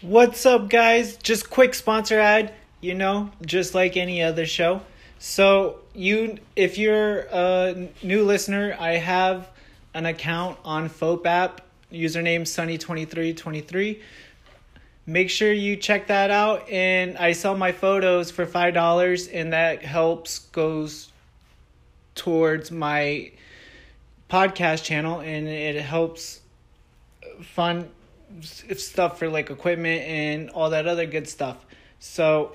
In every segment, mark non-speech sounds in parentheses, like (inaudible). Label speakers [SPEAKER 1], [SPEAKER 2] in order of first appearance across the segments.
[SPEAKER 1] What's up, guys? Just quick sponsor ad, you know, just like any other show. So, you if you're a new listener, I have an account on FOPAP, username Sunny2323. Make sure you check that out and I sell my photos for $5 and that helps goes towards my podcast channel and it helps fund stuff for like equipment and all that other good stuff. So,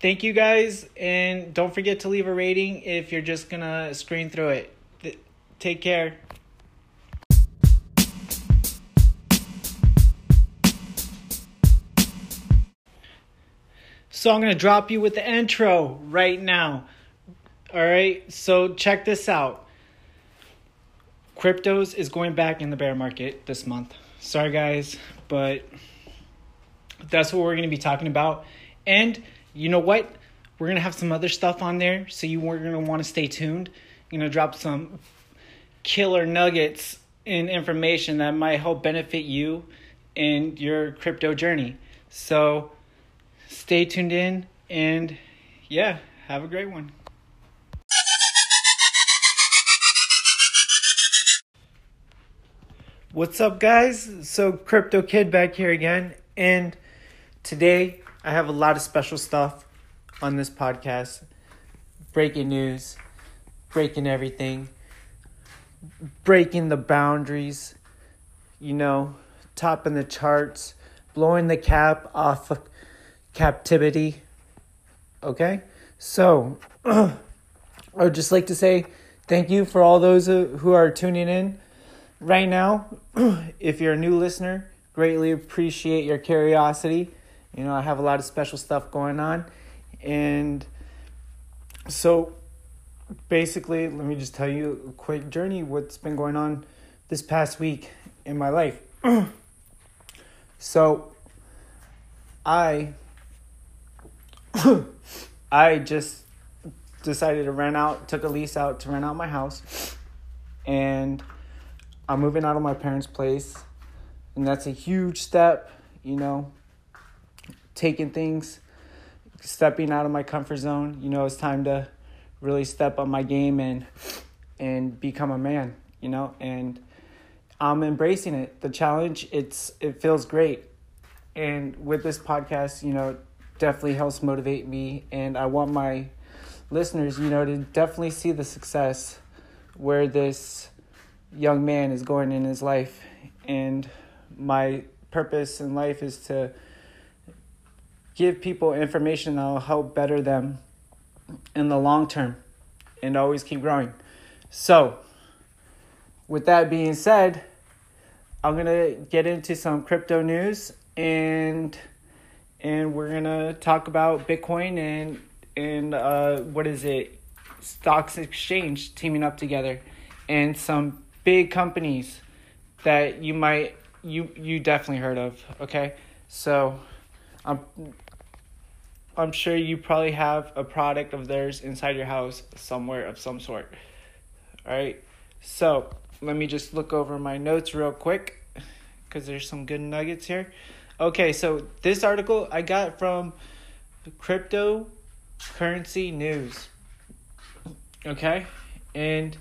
[SPEAKER 1] thank you guys and don't forget to leave a rating if you're just gonna screen through it. Th- take care. So, I'm gonna drop you with the intro right now. All right, so check this out. Cryptos is going back in the bear market this month. Sorry, guys, but that's what we're going to be talking about. And you know what? We're going to have some other stuff on there, so you are going to want to stay tuned. I'm going to drop some killer nuggets in information that might help benefit you in your crypto journey. So stay tuned in and yeah, have a great one. What's up, guys? So, Crypto Kid back here again, and today I have a lot of special stuff on this podcast breaking news, breaking everything, breaking the boundaries, you know, topping the charts, blowing the cap off of captivity. Okay? So, (clears throat) I would just like to say thank you for all those who are tuning in right now, (clears throat) if you're a new listener, greatly appreciate your curiosity. You know, I have a lot of special stuff going on. And so basically, let me just tell you a quick journey what's been going on this past week in my life. (clears throat) so I (clears throat) I just decided to rent out, took a lease out to rent out my house and I'm moving out of my parents' place, and that's a huge step, you know, taking things, stepping out of my comfort zone. You know, it's time to really step up my game and and become a man, you know, and I'm embracing it. The challenge, it's it feels great. And with this podcast, you know, definitely helps motivate me and I want my listeners, you know, to definitely see the success where this young man is going in his life. And my purpose in life is to give people information that will help better them in the long term and always keep growing. So, with that being said, I'm gonna get into some crypto news and and we're gonna talk about Bitcoin and and uh, what is it, stocks exchange teaming up together, and some big companies that you might you you definitely heard of. Okay, so I'm I'm sure you probably have a product of theirs inside your house somewhere of some sort. All right, so let me just look over my notes real quick because there's some good nuggets here. Okay, so this article I got from cryptocurrency news. Okay, and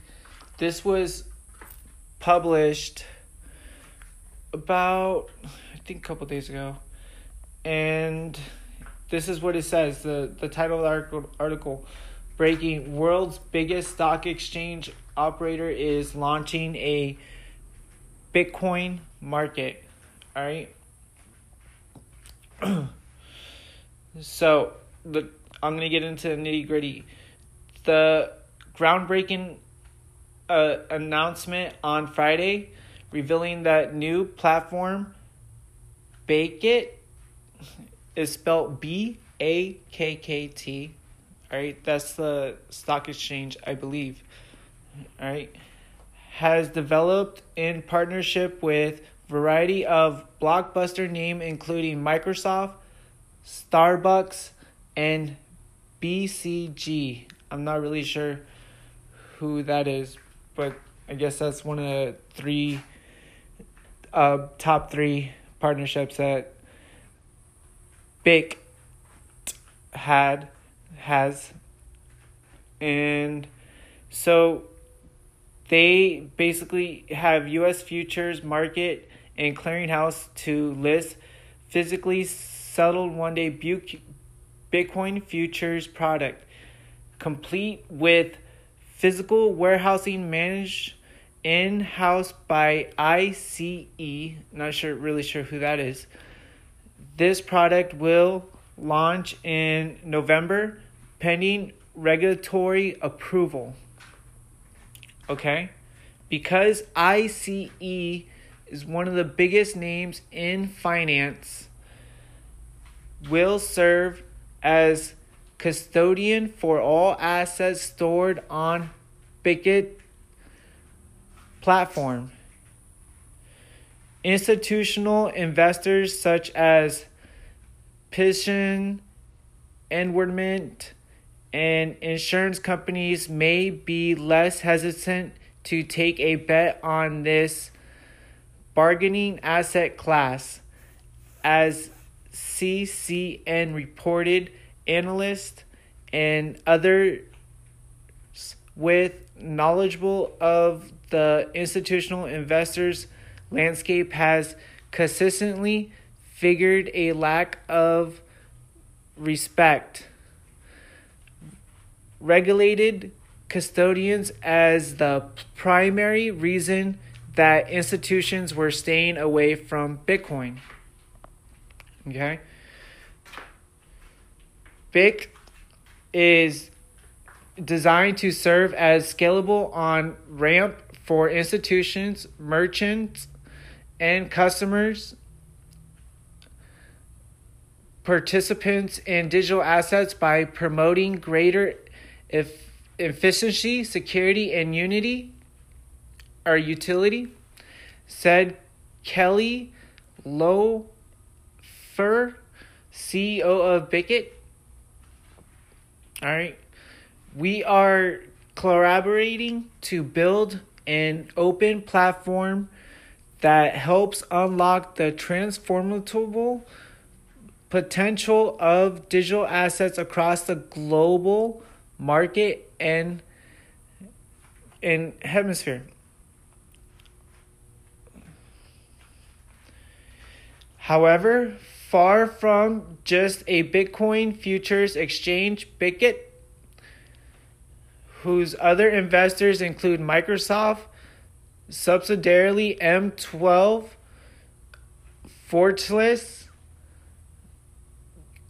[SPEAKER 1] this was published about I think a couple days ago, and this is what it says. the The title of the article, article breaking: World's biggest stock exchange operator is launching a Bitcoin market. All right. (clears throat) so the I'm gonna get into nitty gritty. The groundbreaking announcement on Friday revealing that new platform, Bake It, is spelled B A K K T. All right, that's the stock exchange, I believe. All right, has developed in partnership with variety of blockbuster name including Microsoft, Starbucks, and BCG. I'm not really sure who that is, but I guess that's one of the three uh, top three partnerships that Big had has. And so they basically have US futures market and clearinghouse to list physically settled one day Bitcoin futures product complete with physical warehousing managed in house by ICE. Not sure, really sure who that is. This product will launch in November pending regulatory approval. Okay? Because ICE is one of the biggest names in finance, will serve as custodian for all assets stored on Bakkt platform. Institutional investors such as Pension, Endowment, and insurance companies may be less hesitant to take a bet on this bargaining asset class. As CCN reported, analysts and others with knowledgeable of the institutional investors landscape has consistently figured a lack of respect regulated custodians as the primary reason that institutions were staying away from Bitcoin. Okay? BIC is designed to serve as scalable on ramp for institutions, merchants, and customers participants in digital assets by promoting greater if efficiency, security, and unity or utility, said Kelly Loeffler, CEO of Bakkt. All right. We are collaborating to build an open platform that helps unlock the transformable potential of digital assets across the global market and in hemisphere. However, far from just a Bitcoin futures exchange, Bakkt, whose other investors include Microsoft, subsidiarily M12, Fortalice,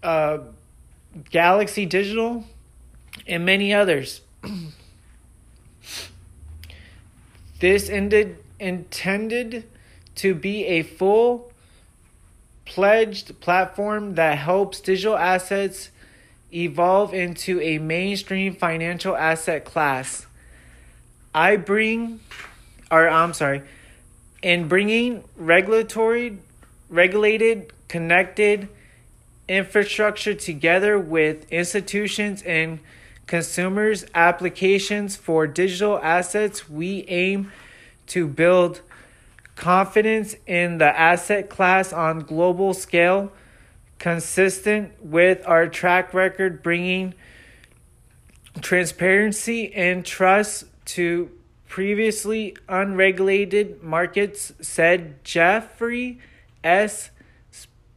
[SPEAKER 1] uh, Galaxy Digital, and many others. this ended intended to be a full pledged platform that helps digital assets evolve into a mainstream financial asset class. I bring, or I'm sorry, in bringing regulatory, regulated, connected, infrastructure together with institutions and consumers applications for digital assets we aim to build confidence in the asset class on global scale consistent with our track record bringing transparency and trust to previously unregulated markets said Jeffrey S.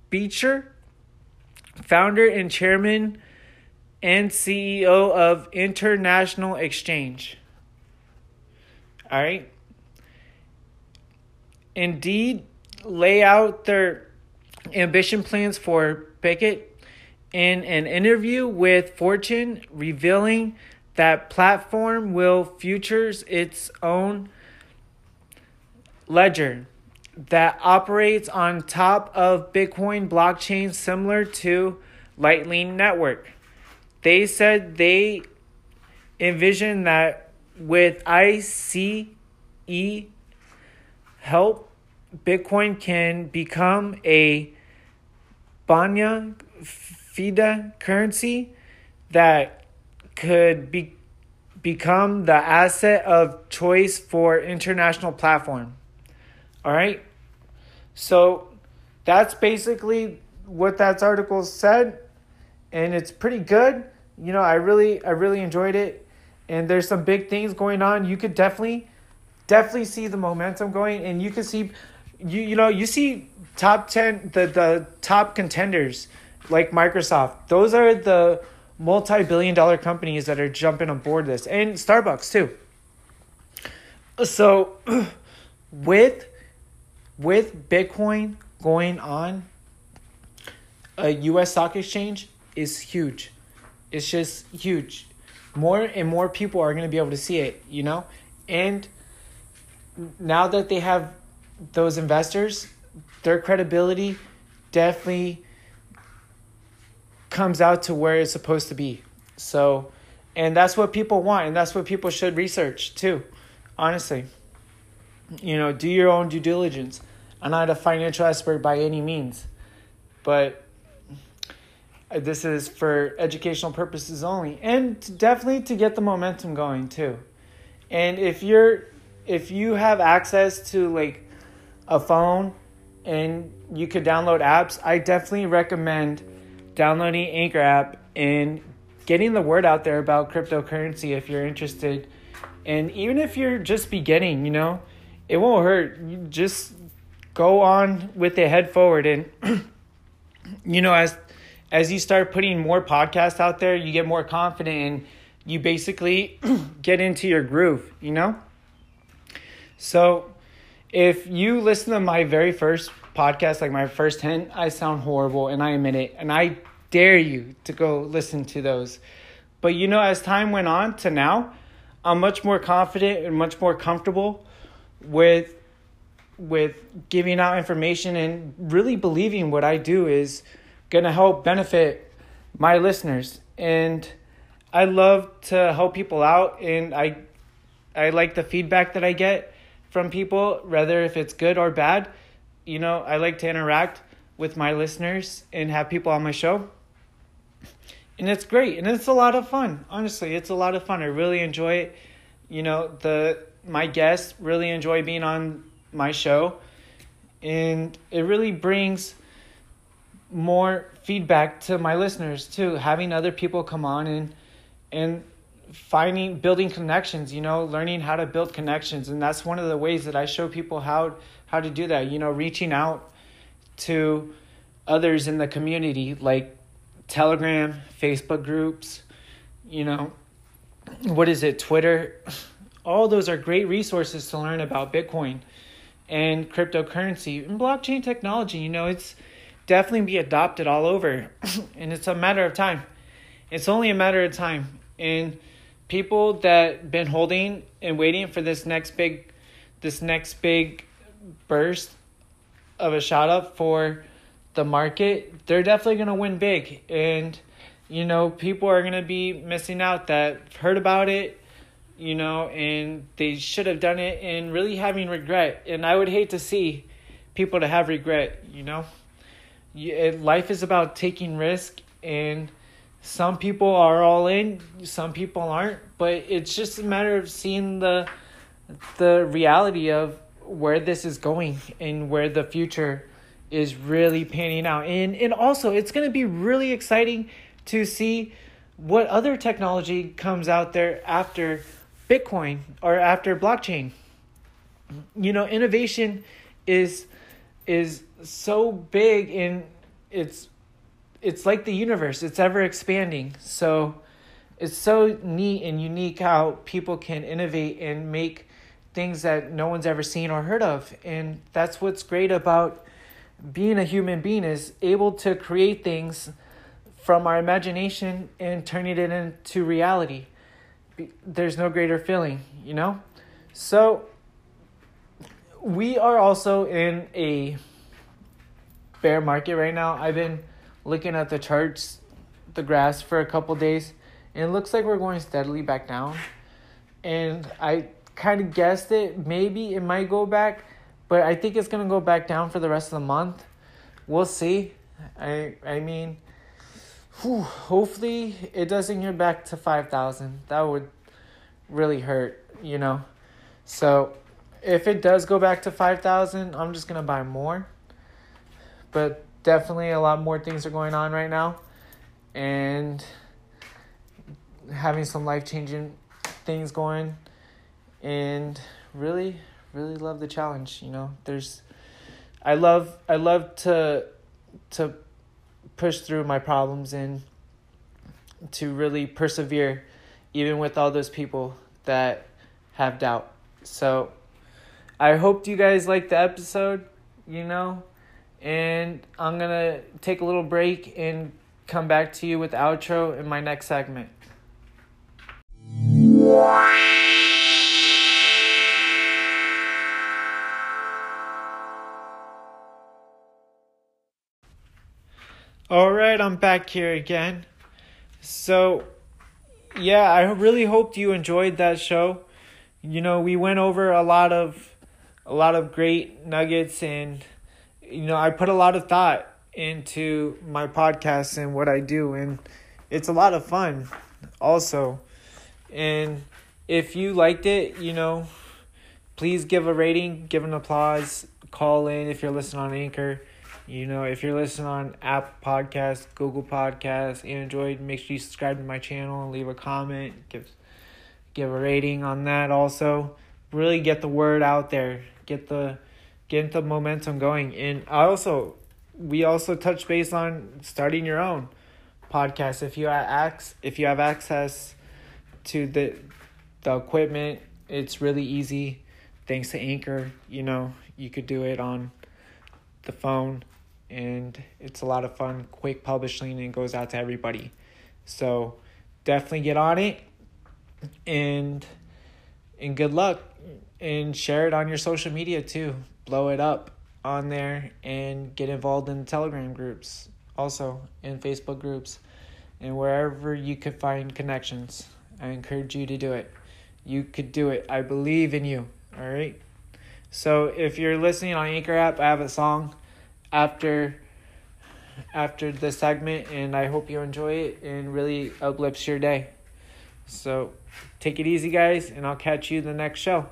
[SPEAKER 1] Beecher founder and chairman and CEO of International Exchange. All right. Indeed, lay out their ambition plans for Bakkt in an interview with Fortune, revealing that platform will futures its own ledger that operates on top of Bitcoin blockchain similar to Lightning Network. They said they envision that with ICE help, Bitcoin can become a Banya FIDA currency that could be become the asset of choice for international platform. All right? So that's basically what that article said and it's pretty good. You know, I really I really enjoyed it and there's some big things going on. You could definitely definitely see the momentum going and you can see you you know, you see top 10 the the top contenders like Microsoft. Those are the multi-billion dollar companies that are jumping on board this and Starbucks too. So (clears throat) with with Bitcoin going on a US stock exchange is huge. It's just huge. More and more people are going to be able to see it, you know? And now that they have those investors, their credibility definitely comes out to where it's supposed to be. So, and that's what people want, and that's what people should research too, honestly. You know, do your own due diligence. I'm not a financial expert by any means, but this is for educational purposes only, and definitely to get the momentum going too. And if you're, if you have access to like a phone and you could download apps, I definitely recommend downloading Anchor app and getting the word out there about cryptocurrency if you're interested. And even if you're just beginning, you know, it won't hurt. You just go on with the head forward and (clears throat) you know as as you start putting more podcasts out there, you get more confident and you basically (clears throat) get into your groove, you know? So, if you listen to my very first podcast, like my first 10, I sound horrible and I admit it. And I dare you to go listen to those. But you know, as time went on to now, I'm much more confident and much more comfortable with with giving out information and really believing what I do is going to help benefit my listeners. And I love to help people out and I I like the feedback that I get from people, whether if it's good or bad. You know, I like to interact with my listeners and have people on my show. And it's great and it's a lot of fun. Honestly, it's a lot of fun. I really enjoy it. You know, the my guests really enjoy being on my show and it really brings more feedback to my listeners too having other people come on and and finding building connections you know learning how to build connections and that's one of the ways that I show people how how to do that you know reaching out to others in the community like Telegram, Facebook groups, you know, what is it, Twitter? All those are great resources to learn about Bitcoin and cryptocurrency and blockchain technology. You know, it's definitely be adopted all over, (clears throat) and it's a matter of time. It's only a matter of time. And people that been holding and waiting for this next big, this next big burst of a shot up for the market, they're definitely gonna win big. And you know, people are gonna be missing out that heard about it you know, and they should have done it and really having regret. And I would hate to see people to have regret, you know. life is about taking risk and some people are all in, some people aren't, but it's just a matter of seeing the the reality of where this is going and where the future is really panning out. And and also it's going to be really exciting to see what other technology comes out there after Bitcoin or after blockchain. You know, innovation is is so big and it's it's like the universe. It's ever expanding. So it's so neat and unique how people can innovate and make things that no one's ever seen or heard of. And that's what's great about being a human being is able to create things from our imagination and turning it into reality there's no greater feeling, you know? So we are also in a bear market right now. I've been looking at the charts, the graphs for a couple days, and it looks like we're going steadily back down. And I kind of guessed it. Maybe it might go back, but I think it's gonna go back down for the rest of the month. We'll see. I I mean, whew, hopefully it doesn't get back to five thousand. That would really hurt, you know. So if it does go back to 5,000, I'm just to buy more. But definitely a lot more things are going on right now and having some life-changing things going and really really love the challenge, you know. There's I love I love to to push through my problems and to really persevere even with all those people that have doubt. So I hope you guys liked the episode, you know, and I'm going to take a little break and come back to you with outro in my next segment. All right, I'm back here again. So, yeah, I really hoped you enjoyed that show. You know, we went over a lot of a lot of great nuggets and you know, I put a lot of thought into my podcast and what I do and it's a lot of fun also. And if you liked it, you know, please give a rating, give an applause, call in if you're listening on Anchor you know, if you're listening on App Podcast, Google Podcasts, Android, make sure you subscribe to my channel and leave a comment. Give give a rating on that also. Really get the word out there. Get the get the momentum going. And I also we also touch base on starting your own podcast if you have access if you have access to the the equipment it's really easy thanks to anchor you know you could do it on the phone and it's a lot of fun, quick publishing, and goes out to everybody. So definitely get on it and and good luck and share it on your social media too. Blow it up on there and get involved in Telegram groups also in Facebook groups and wherever you could find connections. I encourage you to do it. You could do it. I believe in you. All right. So if you're listening on Anchor app, I have a song after after the segment and I hope you enjoy it and really uplifts your day. So take it easy guys and I'll catch you in the next show.